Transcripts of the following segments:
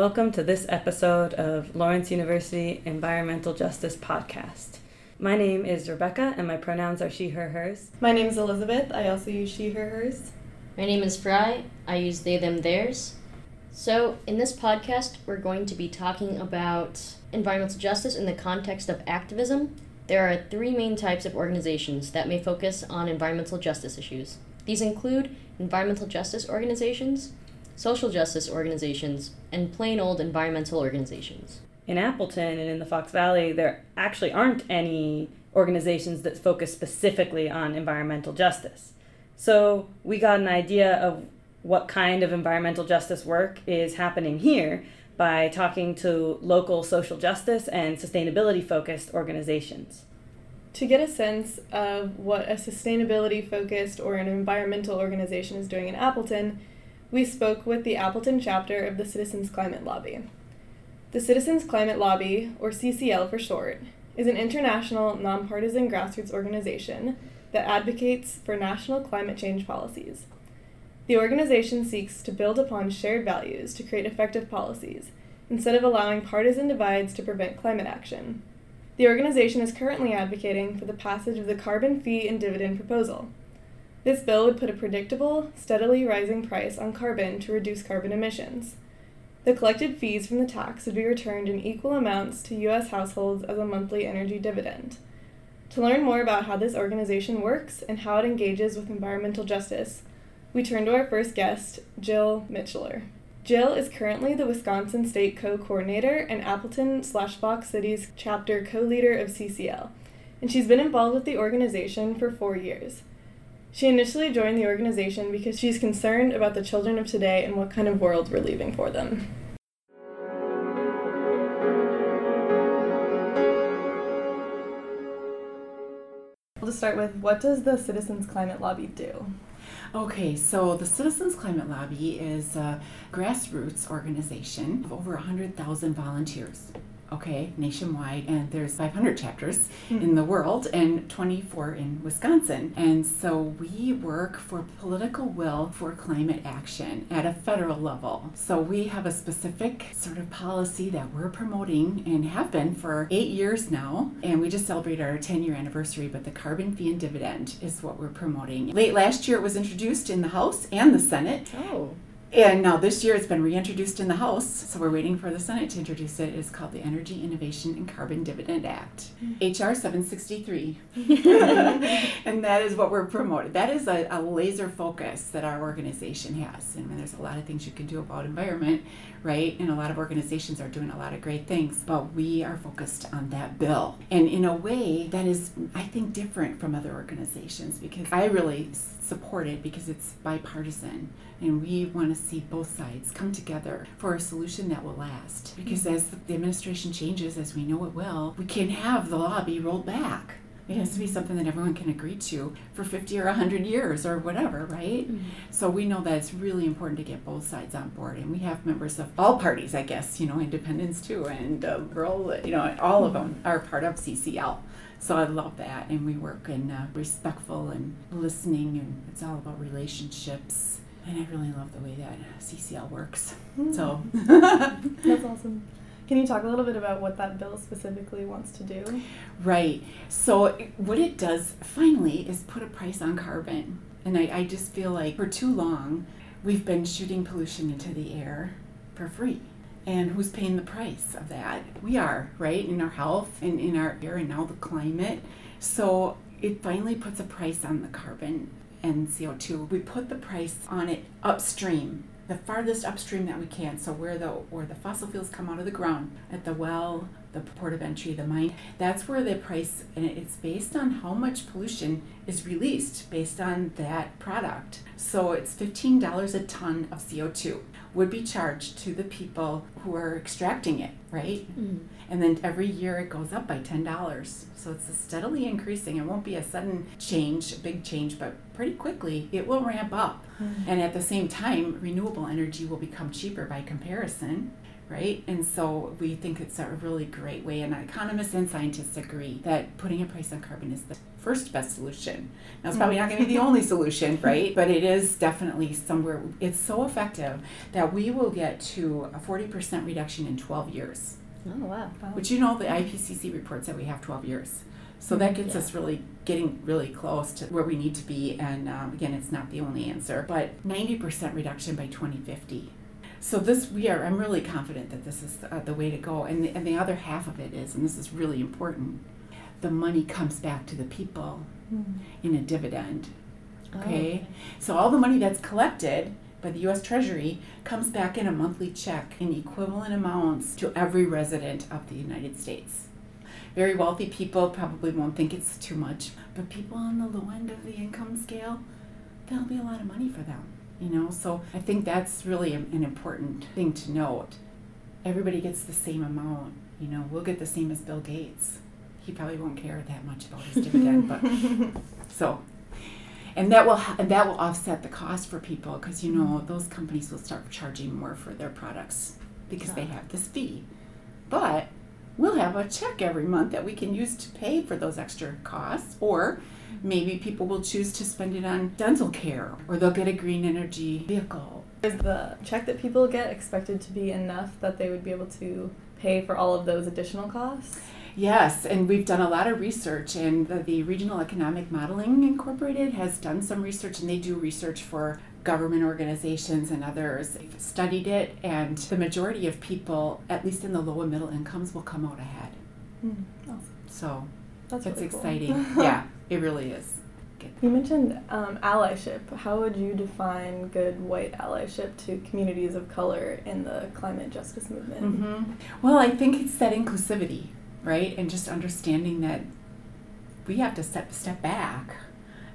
Hello, and welcome to this episode of Lawrence University Environmental Justice Podcast. My name is Rebecca, and my pronouns are she, her, hers. My name is Elizabeth. I also use she, her, hers. My name is Fry. I use they, them, theirs. So, in this podcast, we're going to be talking about environmental justice in the context of activism. There are three main types of organizations that may focus on environmental justice issues. These include environmental justice organizations, social justice organizations, and plain old environmental organizations. In Appleton and in the Fox Valley, there actually aren't any organizations that focus specifically on environmental justice. So we got an idea of what kind of environmental justice work is happening here by talking to local social justice and sustainability focused organizations. To get a sense of what a sustainability focused or an environmental organization is doing in Appleton, we spoke with the Appleton chapter of the Citizens Climate Lobby. The Citizens Climate Lobby, or CCL for short, is an international nonpartisan grassroots organization that advocates for national climate change policies. The organization seeks to build upon shared values to create effective policies, instead of allowing partisan divides to prevent climate action. The organization is currently advocating for the passage of the carbon fee and dividend proposal. This bill would put a predictable, steadily rising price on carbon to reduce carbon emissions. The collected fees from the tax would be returned in equal amounts to U.S. households as a monthly energy dividend. To learn more about how this organization works and how it engages with environmental justice, we turn to our first guest, Jill Mitchler. Jill is currently the Wisconsin State Co coordinator and Appleton slash Fox Cities chapter co leader of CCL, and she's been involved with the organization for four years. She initially joined the organization because she's concerned about the children of today and what kind of world we're leaving for them. We'll just start with what does the Citizens Climate Lobby do? Okay, so the Citizens Climate Lobby is a grassroots organization of over 100,000 volunteers okay, nationwide, and there's 500 chapters mm. in the world and 24 in Wisconsin. And so we work for political will for climate action at a federal level. So we have a specific sort of policy that we're promoting and have been for eight years now. And we just celebrated our 10 year anniversary, but the carbon fee and dividend is what we're promoting. Late last year, it was introduced in the House and the Senate. Oh. And now this year it's been reintroduced in the House, so we're waiting for the Senate to introduce it. It's called the Energy Innovation and Carbon Dividend Act, H.R. 763. and that is what we're promoting. That is a, a, laser focus that our organization has. Mean, there's a lot of things you can do about environment, right? And a lot of organizations are doing a lot of great things, but we are focused on that bill. And in a way that is, I think, different from other organizations because I really support it because it's bipartisan and we want to see both sides come together for a solution that will last. Because as the administration changes, as we know it will, we can have the law be rolled back. It has to be something that everyone can agree to for 50 or 100 years or whatever, right? Mm-hmm. So we know that it's really important to get both sides on board. And we have members of all parties, I guess, you know, independents too, and uh, rural, you know, all of them are part of CCL. So I love that. And we work in uh, respectful and listening, and it's all about relationships and I really love the way that CCL works. Mm. So that's awesome. Can you talk a little bit about what that bill specifically wants to do? Right. So what it does finally is put a price on carbon. And I, I just feel like for too long we've been shooting pollution into the air for free. And who's paying the price of that? We are, right? In our health and in our air and now the climate. So it finally puts a price on the carbon and CO2. We put the price on it upstream, the farthest upstream that we can. So where the where the fossil fuels come out of the ground, at the well, the port of entry, the mine, that's where the price and it's based on how much pollution is released based on that product. So it's $15 a ton of CO2 would be charged to the people who are extracting it, right? Mm-hmm. And then every year it goes up by $10. So it's steadily increasing. It won't be a sudden change, a big change, but pretty quickly it will ramp up. Mm-hmm. And at the same time, renewable energy will become cheaper by comparison right? And so we think it's a really great way, and economists and scientists agree that putting a price on carbon is the first best solution. Now, it's probably not going to be the only solution, right? But it is definitely somewhere, it's so effective that we will get to a 40% reduction in 12 years. Oh, wow. Which you know, the IPCC reports that we have 12 years. So that gets Yeah. us really getting really close to where we need to be. And um, again, it's not the only answer, but 90% reduction by 2050. So this we are. I'm really confident that this is uh, the way to go. And the, and the other half of it is, and this is really important, the money comes back to the people in a dividend. Okay, so all the money that's collected by the U.S. Treasury comes back in a monthly check in equivalent amounts to every resident of the United States. Very wealthy people probably won't think it's too much, but people on the low end of the income scale, that'll be a lot of money for them. You know, so I think that's really an an important thing to note. Everybody gets the same amount. You know, we'll get the same as Bill Gates. He probably won't care that much about his dividend, but so, and that will and that will offset the cost for people because you know those companies will start charging more for their products because they have this fee. But we'll have a check every month that we can use to pay for those extra costs, or maybe people will choose to spend it on dental care, or they'll get a green energy vehicle. Is the check that people get expected to be enough that they would be able to pay for all of those additional costs? Yes, and we've done a lot of research, and the, the Regional Economic Modeling Incorporated has done some research, and they do research for government organizations and others. They've studied it, and the majority of people, at least in the low and middle incomes, will come out ahead. Awesome. So That's it's really cool. exciting. yeah, it really is. You mentioned um, allyship. How would you define good white allyship to communities of color in the climate justice movement? hmm Well, I think it's that inclusivity, right? And just understanding that we have to step step back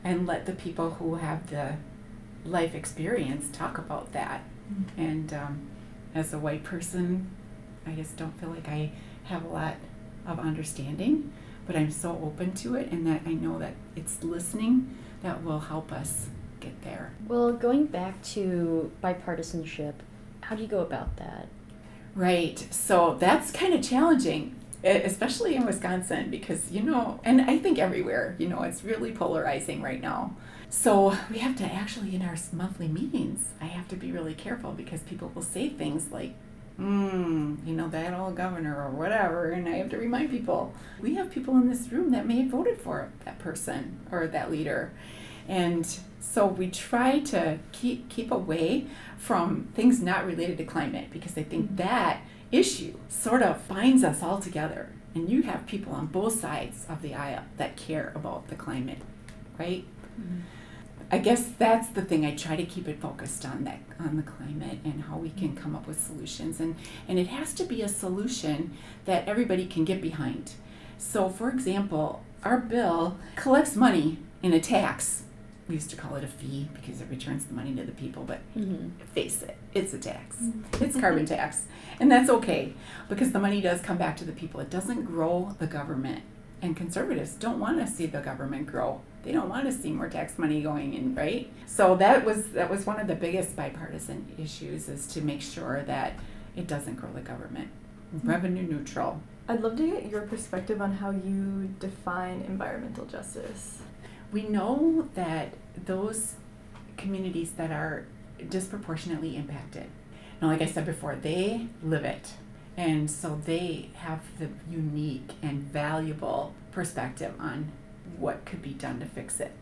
and let the people who have the life experience talk about that. And um, as a white person, I just don't feel like I have a lot of understanding, but I'm so open to it, and that I know that it's listening that will help us get there. Well, going back to bipartisanship, how do you go about that? Right. So that's kind of challenging, especially in Wisconsin, because, you know, and I think everywhere, you know, it's really polarizing right now. So we have to actually, in our monthly meetings, I have to be really careful because people will say things like, hmm, you know, that old governor or whatever. And I have to remind people we have people in this room that may have voted for that person or that leader. And so we try to keep keep away from things not related to climate because I think that issue sort of binds us all together. And you have people on both sides of the aisle that care about the climate, right? Mm-hmm. I guess that's the thing. I try to keep it focused on that on the climate and how we can mm-hmm. come up with solutions and and it has to be a solution that everybody can get behind. So for example, our bill collects money in a tax. We used to call it a fee because it returns the money to the people, but Mm-hmm. face it, it's a tax. It's carbon tax. And that's okay because the money does come back to the people. It doesn't grow the government. And conservatives don't want to see the government grow. They don't want to see more tax money going in, right? So that was that was one of the biggest bipartisan issues is to make sure that it doesn't grow the government. Revenue neutral. I'd love to get your perspective on how you define environmental justice. We know that those communities that are disproportionately impacted, now, like I said before, they live it. And so they have the unique and valuable perspective on what could be done to fix it.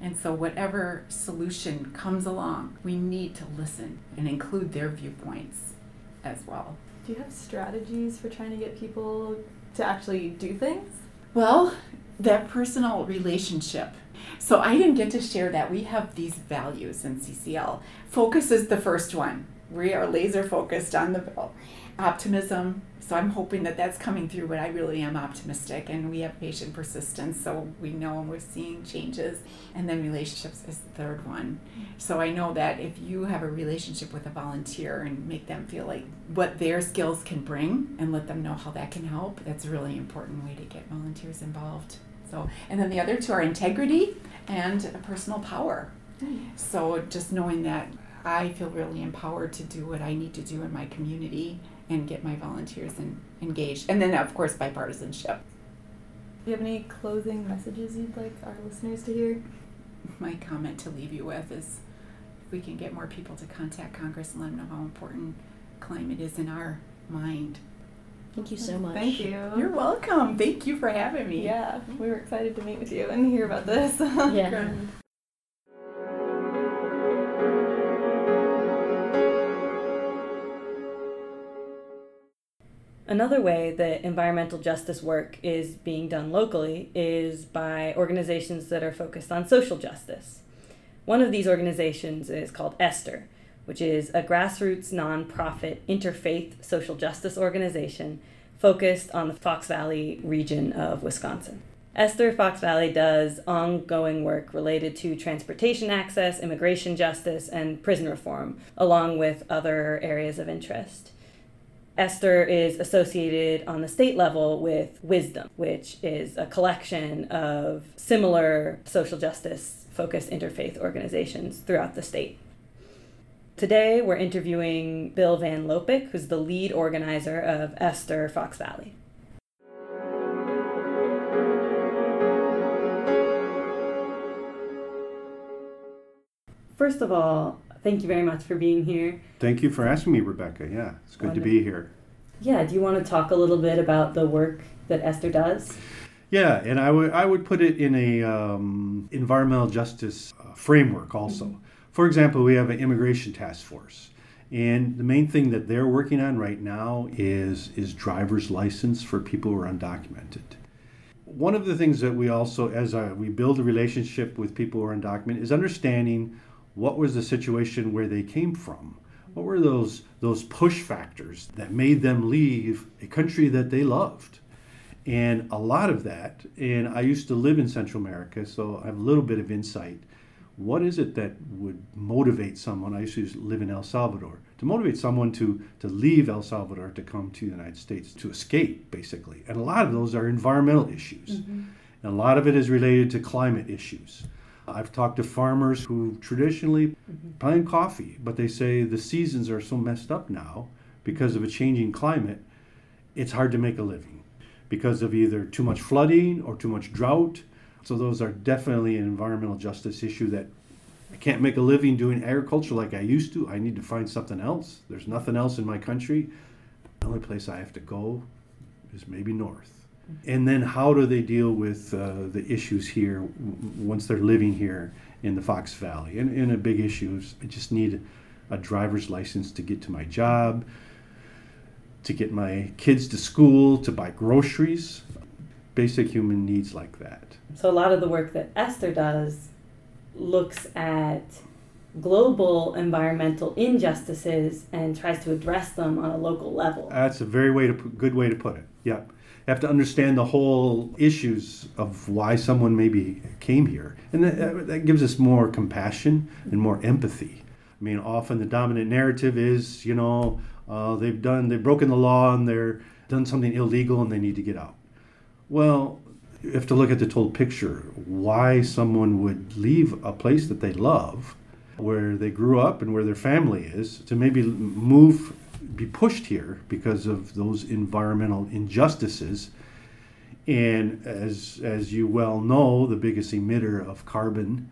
And so, whatever solution comes along, we need to listen and include their viewpoints as well. Do you have strategies for trying to get people to actually do things? Well, that personal relationship. So I didn't get to share that. We have these values in CCL. Focus is the first one. We are laser focused on the bill. Optimism. So I'm hoping that that's coming through, but I really am optimistic. And we have patient persistence, so we know and we're seeing changes. And then relationships is the third one. So I know that if you have a relationship with a volunteer and make them feel like what their skills can bring and let them know how that can help, that's a really important way to get volunteers involved. So, and then the other two are integrity and personal power. Hmm. So just knowing that I feel really empowered to do what I need to do in my community and get my volunteers in, engaged. And then, of course, bipartisanship. Do you have any closing messages you'd like our listeners to hear? My comment to leave you with is if we can get more people to contact Congress and let them know how important climate is in our mind. Thank you so much. Thank you. You're welcome. Thank you for having me. Yeah, we were excited to meet with you and hear about this. Yeah. Another way that environmental justice work is being done locally is by organizations that are focused on social justice. One of these organizations is called Esther, which is a grassroots nonprofit interfaith social justice organization focused on the Fox Valley region of Wisconsin. Esther Fox Valley does ongoing work related to transportation access, immigration justice, and prison reform, along with other areas of interest. Esther is associated on the state level with Wisdom, which is a collection of similar social justice focused interfaith organizations throughout the state. Today, we're interviewing Bill Van Lopik, who's the lead organizer of Esther Fox Valley. First of all, thank you very much for being here. Thank you for asking me, Rebecca. Yeah, it's good to be here. Yeah, do you want to talk a little bit about the work that Esther does? Yeah, and I would I would put it in a um, environmental justice uh, framework also. Mm-hmm. For example, we have an immigration task force, and the main thing that they're working on right now is is driver's license for people who are undocumented. One of the things that we also, as a, we build a relationship with people who are undocumented, is understanding what was the situation where they came from. What were those those push factors that made them leave a country that they loved? And a lot of that, and I used to live in Central America, so I have a little bit of insight. What is it that would motivate someone? I used to live in El Salvador. To motivate someone to, to leave El Salvador to come to the United States, to escape, basically. And a lot of those are environmental issues. Mm-hmm. And a lot of it is related to climate issues. I've talked to farmers who traditionally mm-hmm. plant coffee, but they say the seasons are so messed up now because of a changing climate, it's hard to make a living because of either too much flooding or too much drought. So those are definitely an environmental justice issue that I can't make a living doing agriculture like I used to. I need to find something else. There's nothing else in my country. The only place I have to go is maybe north. And then how do they deal with uh, the issues here once they're living here in the Fox Valley? And, and a big issue is I just need a driver's license to get to my job to get my kids to school, to buy groceries, basic human needs like that. So, a lot of the work that Esther does looks at global environmental injustices and tries to address them on a local level. That's a very way to good way to put it. Yeah. You have to understand the whole issues of why someone maybe came here. And that, that gives us more compassion and more empathy. I mean, often the dominant narrative is, you know, uh, they've done, they've broken the law and they're done something illegal and they need to get out. Well, you have to look at the total picture. Why someone would leave a place that they love, where they grew up and where their family is, to maybe move, be pushed here because of those environmental injustices. And as, as you well know, the biggest emitter of carbon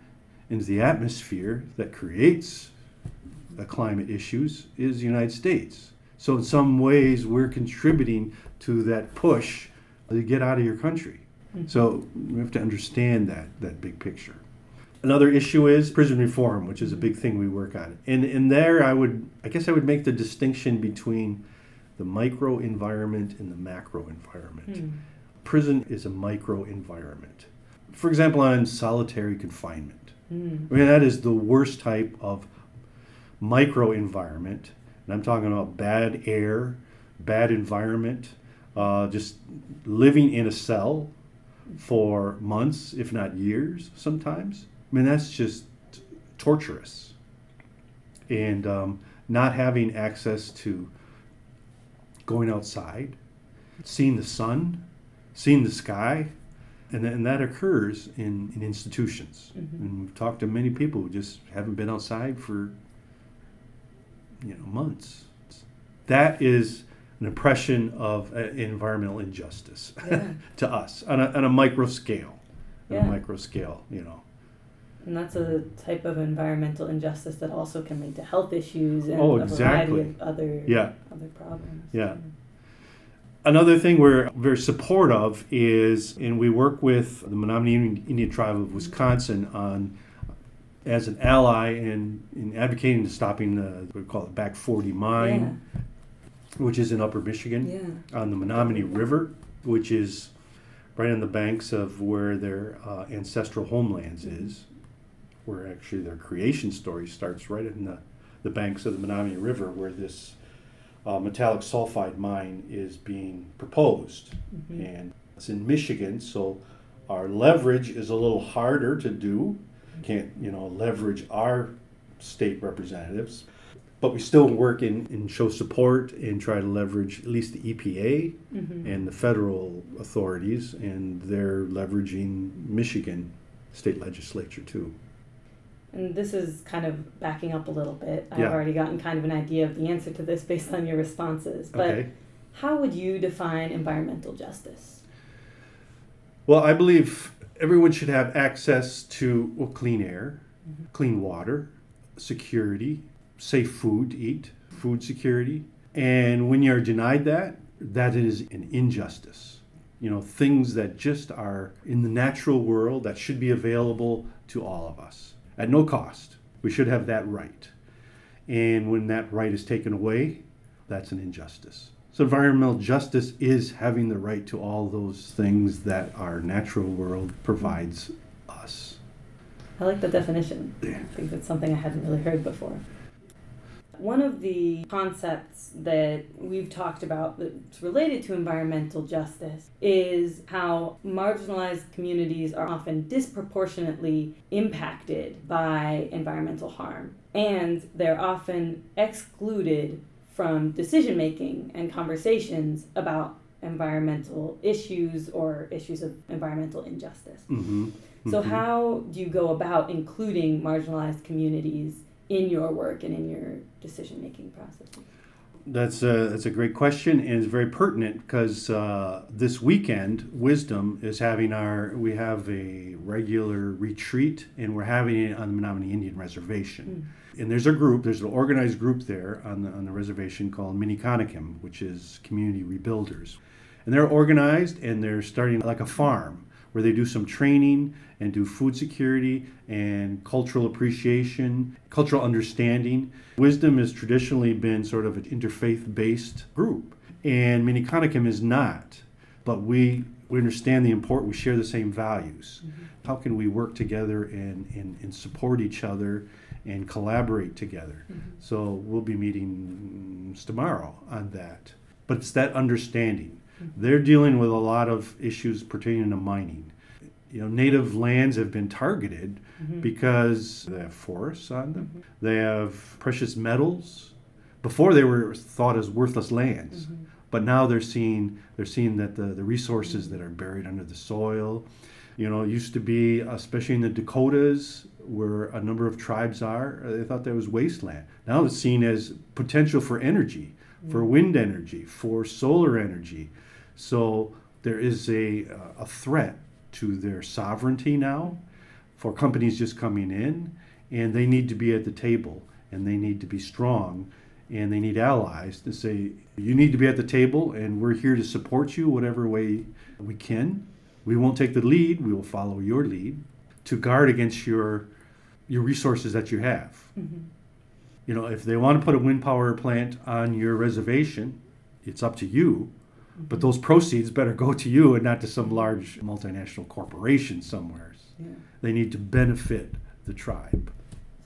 into the atmosphere that creates the climate issues is the United States. So in some ways, we're contributing to that push to get out of your country. Mm-hmm. So we have to understand that that big picture. Another issue is prison reform, which is a big thing we work on. And in there, I would, I guess, I would make the distinction between the micro environment and the macro environment. Mm. Prison is a micro environment. For example, on solitary confinement. Mm. I mean, that is the worst type of micro environment, and I'm talking about bad air, bad environment, uh, just living in a cell for months, if not years, sometimes. I mean, that's just torturous. And um, not having access to going outside, seeing the sun, seeing the sky, and, and that occurs in, in institutions. Mm-hmm. And we've talked to many people who just haven't been outside for you know months. That is an impression of uh, environmental injustice Yeah. to us on a, on a micro scale. On Yeah. a micro scale, you know. And that's a type of environmental injustice that also can lead to health issues and Oh, a variety of other Yeah. other problems. Yeah. Another thing we're very supportive of is, and we work with the Menominee Indian- Indian Tribe of Wisconsin on, as an ally in, in advocating to stopping the, we call it Back 40 mine, which is in Upper Michigan Yeah. on the Menominee River, which is right on the banks of where their uh, ancestral homelands is, where actually their creation story starts right in the, the banks of the Menominee River, where this uh, metallic sulfide mine is being proposed. Mhm. And it's in Michigan, so our leverage is a little harder to do. Can't, you know, leverage our state representatives. But we still work in, and show support and try to leverage at least the EPA Mhm. and the federal authorities, and they're leveraging Michigan state legislature too. And this is kind of backing up a little bit. I've Yeah. already gotten kind of an idea of the answer to this based on your responses. But Okay. how would you define environmental justice? Well, I believe everyone should have access to well, clean air, clean water, security, safe food to eat, food security. And when you're denied that, that is an injustice. You know, things that just are in the natural world that should be available to all of us at no cost. We should have that right. And when that right is taken away, that's an injustice. So environmental justice is having the right to all those things that our natural world provides us. I like the definition. I think that's something I hadn't really heard before. One of the concepts that we've talked about that's related to environmental justice is how marginalized communities are often disproportionately impacted by environmental harm. And they're often excluded from decision making and conversations about environmental issues or issues of environmental injustice. Mm-hmm. So, how do you go about including marginalized communities in your work and in your decision making process? That's a, that's a great question, and it's very pertinent because uh, this weekend, Wisdom is having our, we have a regular retreat, and we're having it on the Menominee Indian Reservation. And there's a group, there's an organized group there on the, on the reservation called Menikanaehkem, which is Community Rebuilders. And they're organized and they're starting like a farm where they do some training and do food security and cultural appreciation, cultural understanding. Wisdom has traditionally been sort of an interfaith based group, and Menikanaehkem is not. But we, we understand the importance, we share the same values. Mm-hmm. How can we work together and, and, and support each other and collaborate together? Mm-hmm. So we'll be meeting tomorrow on that. But it's that understanding. They're dealing with a lot of issues pertaining to mining. You know, native lands have been targeted mm-hmm. because they have forests on them. Mm-hmm. They have precious metals. Before they were thought as worthless lands, mm-hmm. but now they're seeing they're seeing that the, the resources that are buried under the soil. You know, it used to be, especially in the Dakotas, where a number of tribes are, uh, they thought that was wasteland. Now it's seen as potential for energy, for wind energy, for solar energy. So there is a, uh, a threat to their sovereignty now for companies just coming in, and they need to be at the table and they need to be strong and they need allies to say, you need to be at the table and we're here to support you whatever way we can. We won't take the lead, we will follow your lead to guard against your your resources that you have. Mm-hmm. You know, if they want to put a wind power plant on your reservation, it's up to you. But those proceeds better go to you and not to some large multinational corporation somewhere. Yeah. They need to benefit the tribe.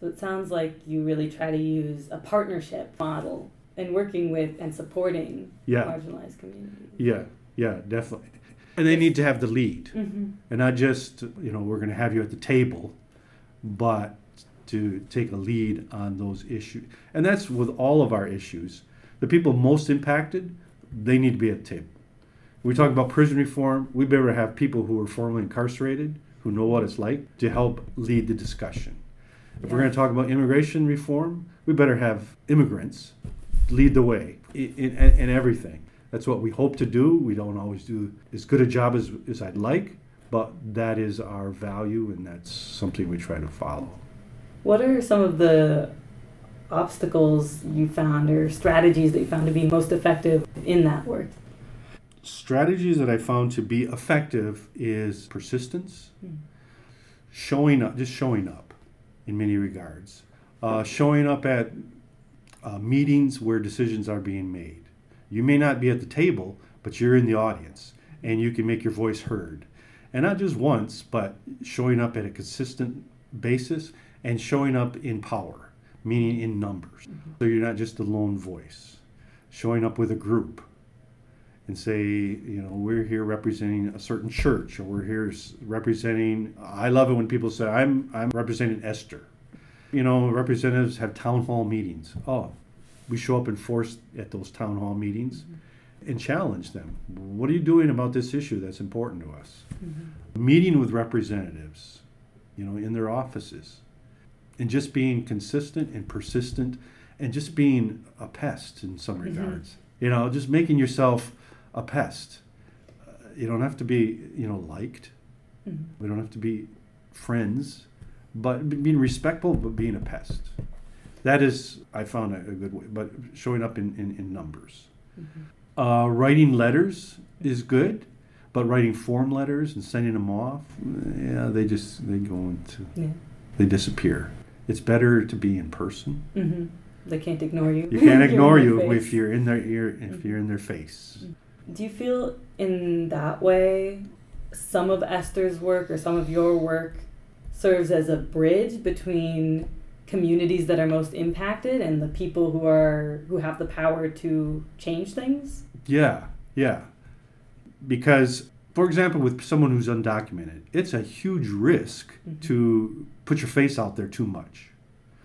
So it sounds like you really try to use a partnership model in working with and supporting Yeah. marginalized communities. Yeah, yeah, definitely. And they need to have the lead. Mm-hmm. And not just, you know, we're going to have you at the table, but to take a lead on those issues. And that's with all of our issues. The people most impacted, they need to be at the table. We talk about prison reform, we better have people who are formerly incarcerated, who know what it's like, to help lead the discussion. If we're going to talk about immigration reform, we better have immigrants lead the way in, in, in everything. That's what we hope to do. We don't always do as good a job as, as I'd like, but that is our value and that's something we try to follow. What are some of the obstacles you found or strategies that you found to be most effective in that work? Strategies that I found to be effective is persistence, Mm. showing up, just showing up in many regards, uh, showing up at uh, meetings where decisions are being made. You may not be at the table, but you're in the audience and you can make your voice heard. And not just once, but showing up at a consistent basis and showing up in power, meaning in numbers. Mm-hmm. So you're not just a lone voice. Showing up with a group and say, you know, we're here representing a certain church or we're here representing I love it when people say I'm I'm representing Esther. You know, representatives have town hall meetings. Oh, we show up in force at those town hall meetings mm-hmm. and challenge them. What are you doing about this issue that's important to us? Mm-hmm. Meeting with representatives, you know, in their offices and just being consistent and persistent and just being a pest in some regards. You know, just making yourself a pest. Uh, you don't have to be, you know, liked. Mhm. We don't have to be friends, but being respectful, but being a pest. That is, I found a, a good way, but showing up in, in, in numbers. Uh, writing letters is good, but writing form letters and sending them off, yeah, they just, they go into, Yeah. they disappear. It's better to be in person. hmm They can't ignore you. You can't ignore you face. if you're in their ear, if you're in their face. Do you feel in that way some of Esther's work or some of your work serves as a bridge between communities that are most impacted and the people who are who have the power to change things? Yeah, yeah. Because, for example, with someone who's undocumented, it's a huge risk mm-hmm. to put your face out there too much.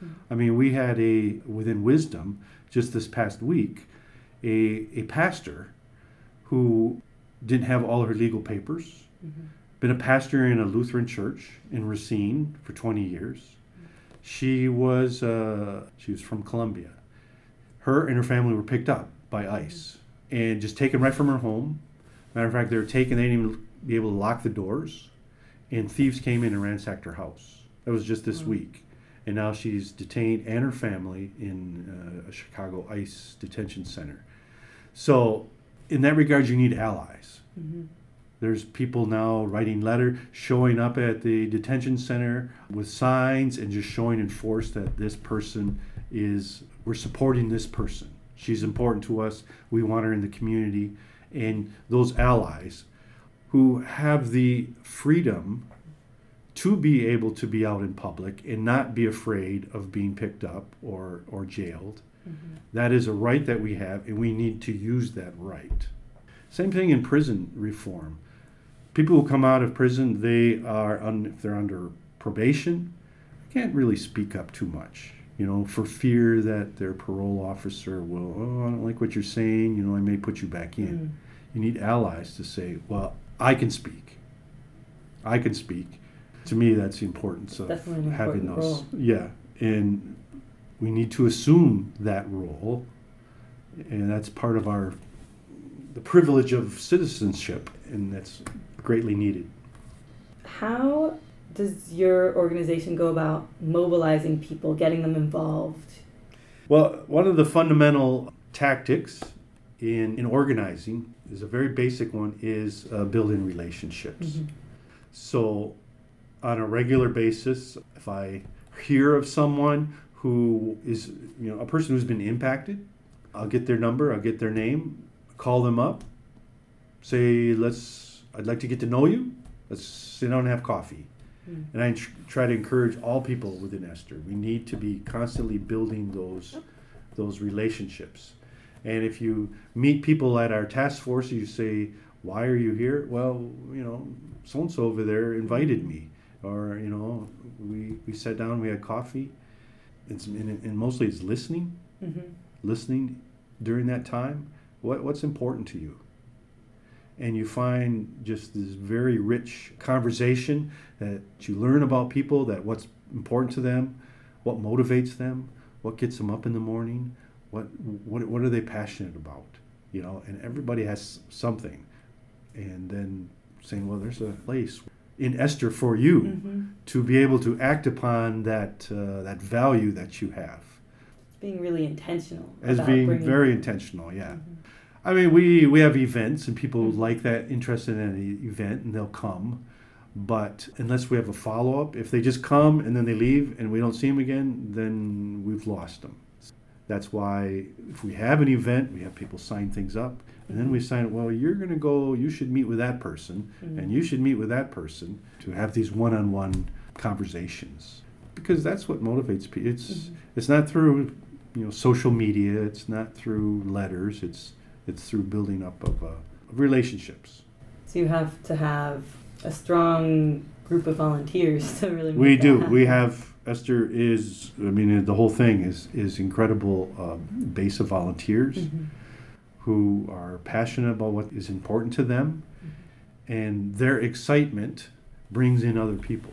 Mm-hmm. I mean, we had a, within Wisdom, just this past week, a, a pastor who didn't have all her legal papers, mm-hmm. been a pastor in a Lutheran church in Racine for 20 years. She was, uh, she was from Colombia. Her and her family were picked up by ICE and just taken right from her home. Matter of fact, they were taken, they didn't even be able to lock the doors, and thieves came in and ransacked her house. That was just this week. And now she's detained and her family in uh, a Chicago ICE detention center. So, in that regard, you need allies. There's people now writing letter, showing up at the detention center with signs and just showing in force that this person is, we're supporting this person. She's important to us. We want her in the community. And those allies who have the freedom to be able to be out in public and not be afraid of being picked up or, or jailed. Mm-hmm. That is a right that we have, and we need to use that right. Same thing in prison reform. People who come out of prison, they are un, if they're under probation, can't really speak up too much. You know, for fear that their parole officer will, oh, I don't like what you're saying. You know, I may put you back in. Mm. You need allies to say, well, I can speak. I can speak. To me, that's the importance of Definitely having important those. role. Yeah, and we need to assume that role, and that's part of our the privilege of citizenship, and that's greatly needed. How does your organization go about mobilizing people, getting them involved? Well, one of the fundamental tactics in, in organizing is a very basic one is uh, building relationships. So, on a regular basis, if I hear of someone who is, you know, a person who's been impacted, I'll get their number, I'll get their name, call them up, say, let's, I'd like to get to know you. Let's sit down and have coffee. And I tr- try to encourage all people within Esther. We need to be constantly building those those relationships. And if you meet people at our task force, you say, "Why are you here?" Well, you know, so and so over there invited me, or you know, we we sat down, we had coffee. It's and, and mostly it's listening, Mm-hmm. listening during that time. What what's important to you? And you find just this very rich conversation that you learn about people that what's important to them what motivates them what gets them up in the morning What what what are they passionate about? You know, and everybody has something, and then saying, well, there's a place in Esther for you Mm-hmm. to be able to act upon that uh, that value that you have Being really intentional. as being very intentional. Yeah. Mhm. I mean, we we have events and people Mhm. like that interested in an event and they'll come. But unless we have a follow up, if they just come and then they leave and we don't see them again, then we've lost them. That's why if we have an event, we have people sign things up, and then we sign. Well, you're going to go. You should meet with that person, Mhm. and you should meet with that person to have these one on one conversations because that's what motivates people. It's Mhm. it's not through you know social media. It's not through letters. It's it's through building up of uh, relationships. So you have to have a strong group of volunteers to really. Make We that do. happen. We have Esther is. I mean, the whole thing is is incredible um, base of volunteers Mhm. who are passionate about what is important to them, and their excitement brings in other people.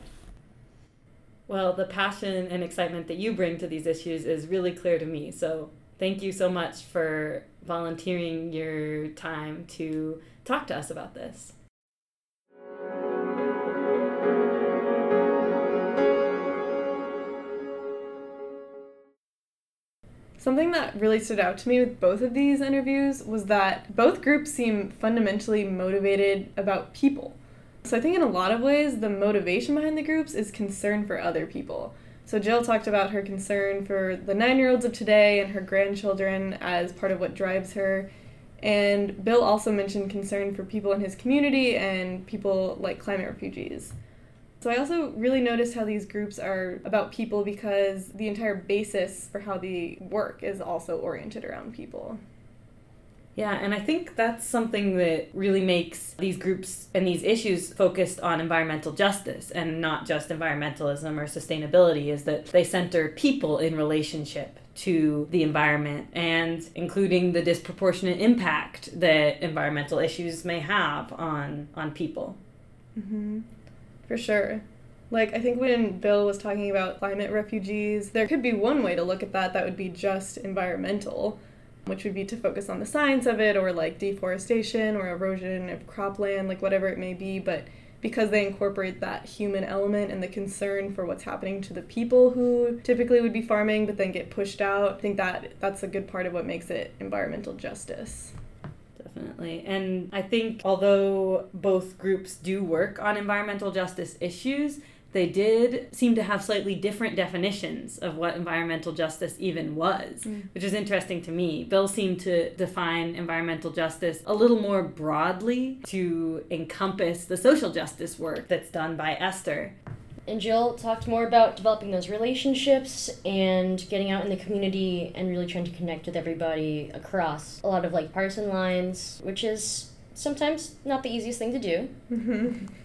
Well, the passion and excitement that you bring to these issues is really clear to me. So thank you so much for volunteering your time to talk to us about this. Something that really stood out to me with both of these interviews was that both groups seem fundamentally motivated about people. So I think in a lot of ways, the motivation behind the groups is concern for other people. So Jill talked about her concern for the nine year olds of today and her grandchildren as part of what drives her. And Bill also mentioned concern for people in his community and people like climate refugees. So I also really noticed how these groups are about people because the entire basis for how they work is also oriented around people. Yeah, and I think that's something that really makes these groups and these issues focused on environmental justice and not just environmentalism or sustainability is that they center people in relationship to the environment and including the disproportionate impact that environmental issues may have on on people. Mm-hmm. For sure. Like, I think when Bill was talking about climate refugees, there could be one way to look at that that would be just environmental, which would be to focus on the science of it or like deforestation or erosion of cropland, like whatever it may be. But because they incorporate that human element and the concern for what's happening to the people who typically would be farming but then get pushed out, I think that that's a good part of what makes it environmental justice. Definitely. And I think although both groups do work on environmental justice issues, they did seem to have slightly different definitions of what environmental justice even was, Mm. which is interesting to me. Bill seemed to define environmental justice a little more broadly to encompass the social justice work that's done by Esther. And Jill talked more about developing those relationships and getting out in the community and really trying to connect with everybody across a lot of like partisan lines, which is sometimes not the easiest thing to do. Mm-hmm.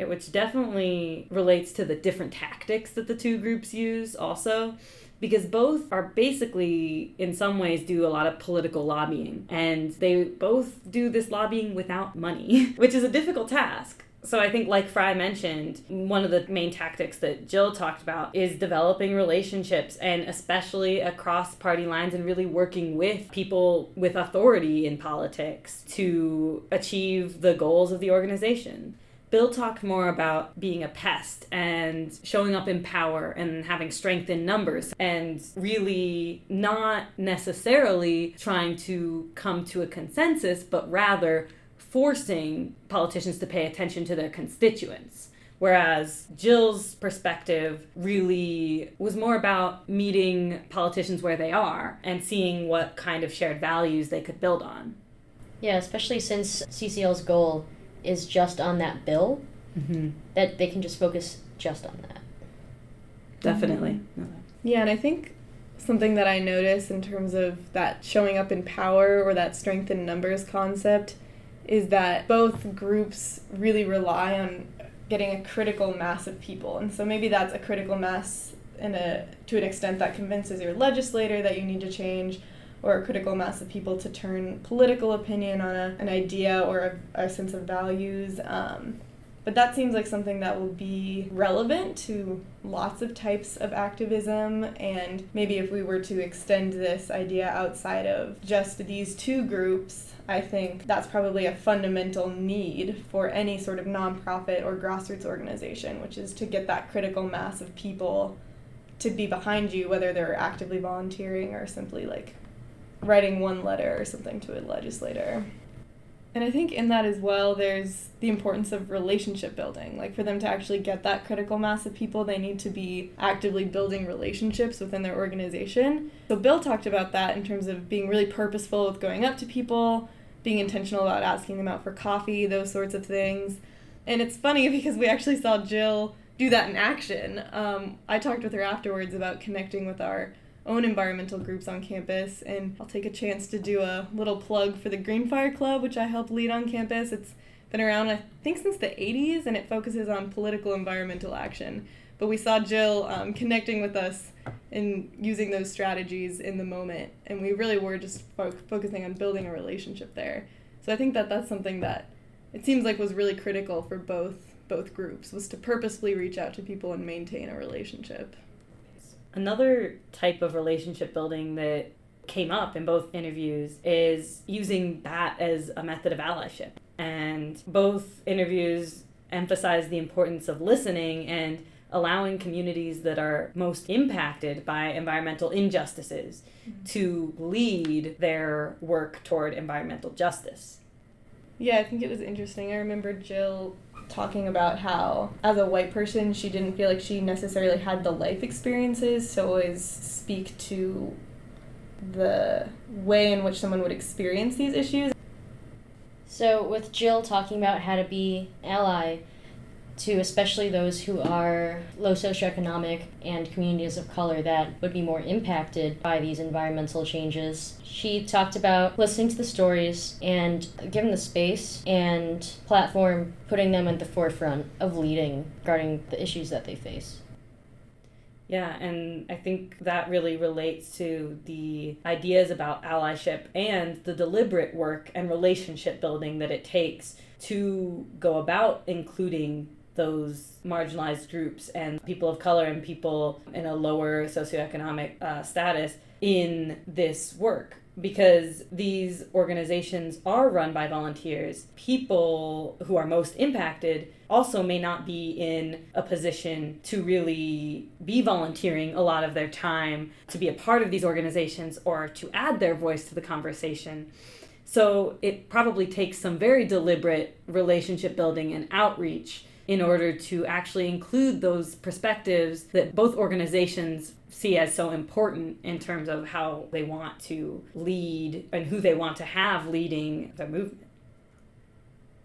Yeah, which definitely relates to the different tactics that the two groups use, also, because both are basically, in some ways, do a lot of political lobbying. And they both do this lobbying without money, which is a difficult task. So I think, like Fry mentioned, one of the main tactics that Jill talked about is developing relationships and especially across party lines and really working with people with authority in politics to achieve the goals of the organization. Bill talked more about being a pest and showing up in power and having strength in numbers and really not necessarily trying to come to a consensus, but rather forcing politicians to pay attention to their constituents. Whereas Jill's perspective really was more about meeting politicians where they are and seeing what kind of shared values they could build on. Yeah, especially since CCL's goal is just on that bill, Mm-hmm. that they can just focus just on that. Definitely. Yeah, and I think something that I notice in terms of that showing up in power or that strength in numbers concept is that both groups really rely on getting a critical mass of people. And so maybe that's a critical mass in a to an extent that convinces your legislator that you need to change or a critical mass of people to turn political opinion on a, an idea or a, a sense of values. Um, But that seems like something that will be relevant to lots of types of activism. And maybe if we were to extend this idea outside of just these two groups, I think that's probably a fundamental need for any sort of nonprofit or grassroots organization, which is to get that critical mass of people to be behind you, whether they're actively volunteering or simply like writing one letter or something to a legislator. And I think in that as well, there's the importance of relationship building. Like for them to actually get that critical mass of people, they need to be actively building relationships within their organization. So Bill talked about that in terms of being really purposeful with going up to people, being intentional about asking them out for coffee, those sorts of things. And it's funny because we actually saw Jill do that in action. Um, I talked with her afterwards about connecting with our own environmental groups on campus. And I'll take a chance to do a little plug for the Green Fire Club, which I help lead on campus. It's been around, I think, since the 80s, and it focuses on political environmental action. But we saw Jill um, connecting with us and using those strategies in the moment, and we really were just fo- focusing on building a relationship there. So I think that that's something that it seems like was really critical for both both groups was to purposefully reach out to people and maintain a relationship. Another type of relationship building that came up in both interviews is using that as a method of allyship. And both interviews emphasize the importance of listening and allowing communities that are most impacted by environmental injustices mm-hmm. to lead their work toward environmental justice. Yeah, I think it was interesting. I remember Jill talking about how, as a white person, she didn't feel like she necessarily had the life experiences to always speak to the way in which someone would experience these issues. So, with Jill talking about how to be ally, to especially those who are low socioeconomic and communities of color that would be more impacted by these environmental changes. She talked about listening to the stories and giving the space and platform, putting them at the forefront of leading regarding the issues that they face. Yeah, and I think that really relates to the ideas about allyship and the deliberate work and relationship building that it takes to go about including those marginalized groups and people of color and people in a lower socioeconomic uh, status in this work because these organizations are run by volunteers. People who are most impacted also may not be in a position to really be volunteering a lot of their time to be a part of these organizations or to add their voice to the conversation. So it probably takes some very deliberate relationship building and outreach in order to actually include those perspectives that both organizations see as so important in terms of how they want to lead and who they want to have leading the movement.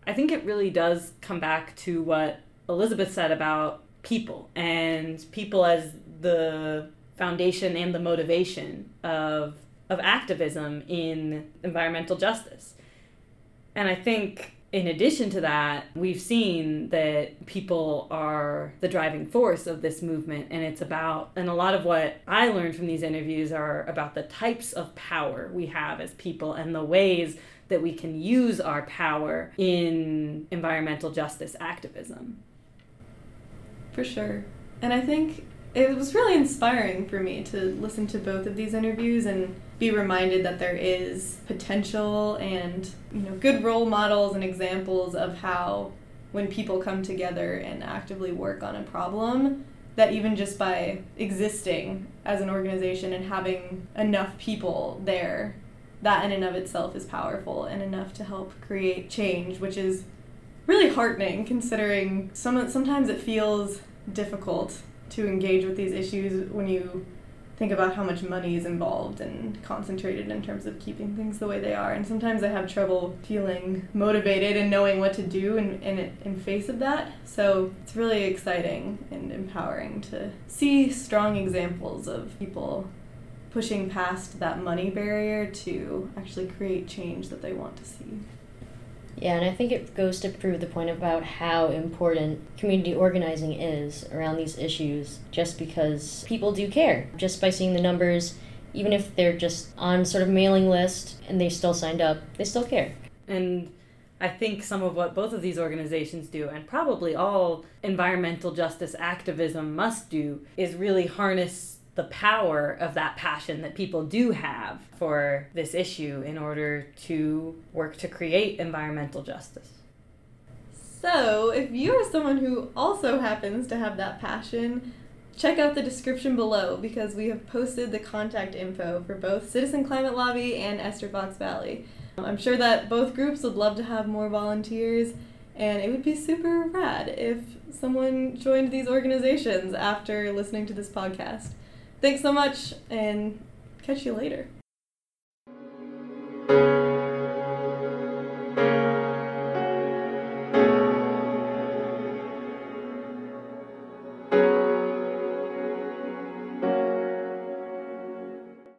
I think it really does come back to what Elizabeth said about people and people as the foundation and the motivation of of activism in environmental justice. And I think in addition to that, we've seen that people are the driving force of this movement, and it's about, and a lot of what I learned from these interviews are about the types of power we have as people and the ways that we can use our power in environmental justice activism. For sure. And I think it was really inspiring for me to listen to both of these interviews and be reminded that there is potential and you know good role models and examples of how when people come together and actively work on a problem that even just by existing as an organization and having enough people there that in and of itself is powerful and enough to help create change which is really heartening considering some sometimes it feels difficult to engage with these issues when you think about how much money is involved and concentrated in terms of keeping things the way they are. And sometimes I have trouble feeling motivated and knowing what to do in, in, in face of that. So it's really exciting and empowering to see strong examples of people pushing past that money barrier to actually create change that they want to see. Yeah, and I think it goes to prove the point about how important community organizing is around these issues, just because people do care. Just by seeing the numbers, even if they're just on sort of mailing list and they still signed up, they still care. And I think some of what both of these organizations do, and probably all environmental justice activism must do, is really harness the power of that passion that people do have for this issue in order to work to create environmental justice. So, if you are someone who also happens to have that passion, check out the description below because we have posted the contact info for both Citizen Climate Lobby and Ester Fox Valley. I'm sure that both groups would love to have more volunteers, and it would be super rad if someone joined these organizations after listening to this podcast. Thanks so much, and catch you later.